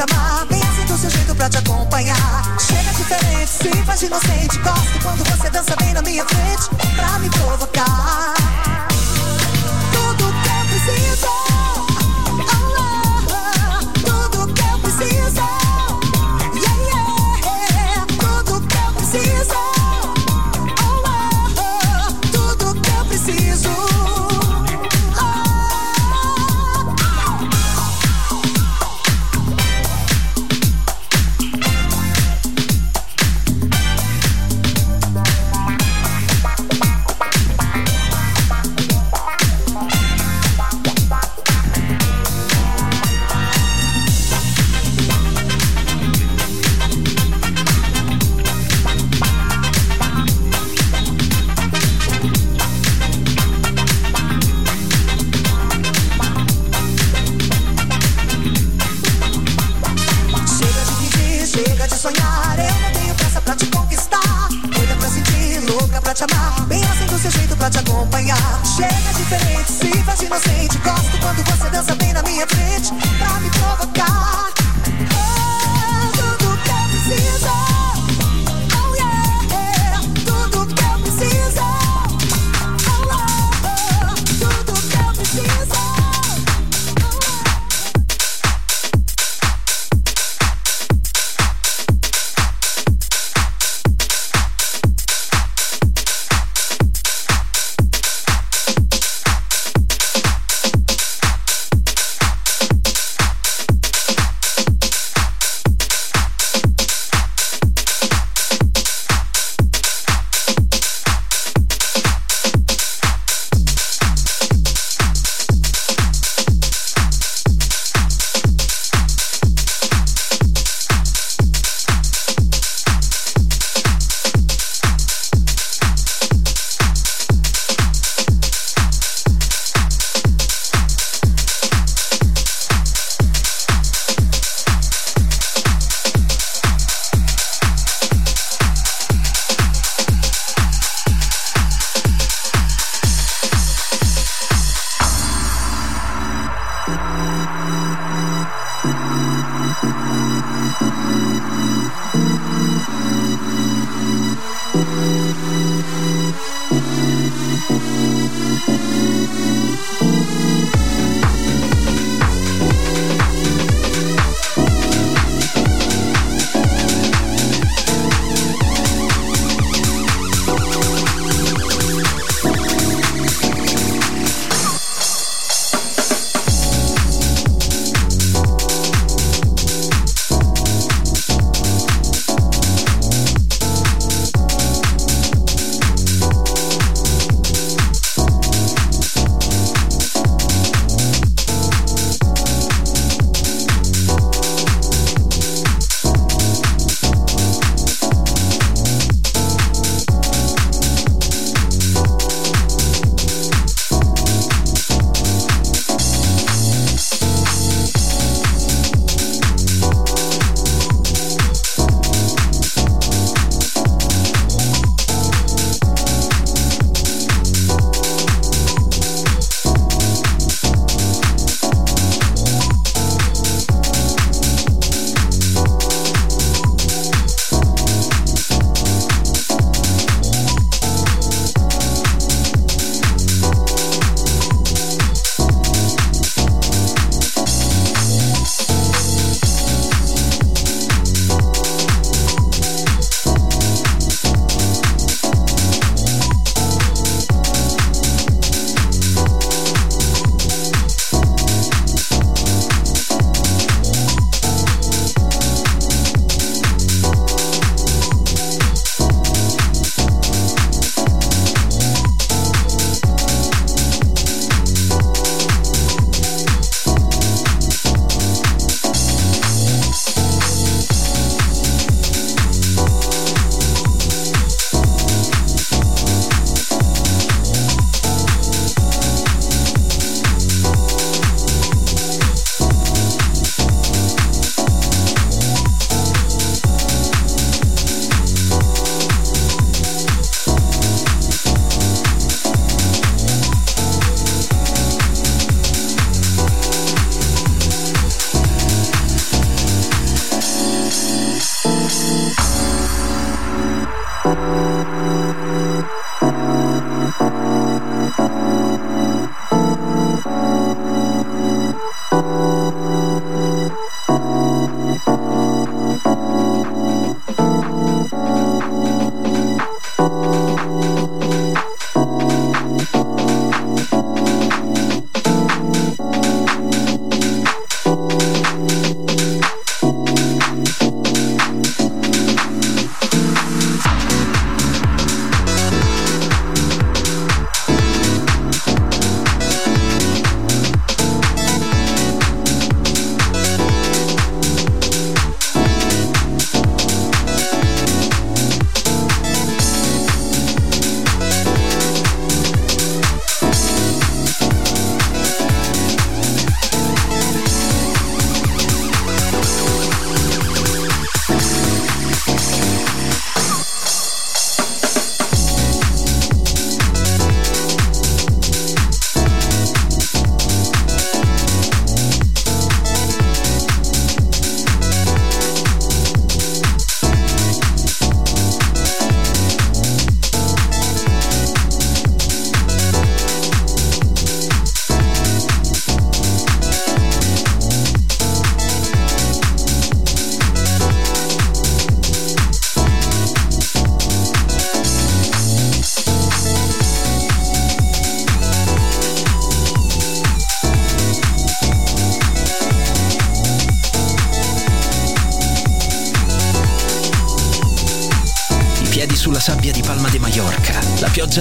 te amar. Vem assim do seu jeito pra te acompanhar. Chega diferente, se faz inocente. Gosto quando você dança bem na minha frente pra me provocar.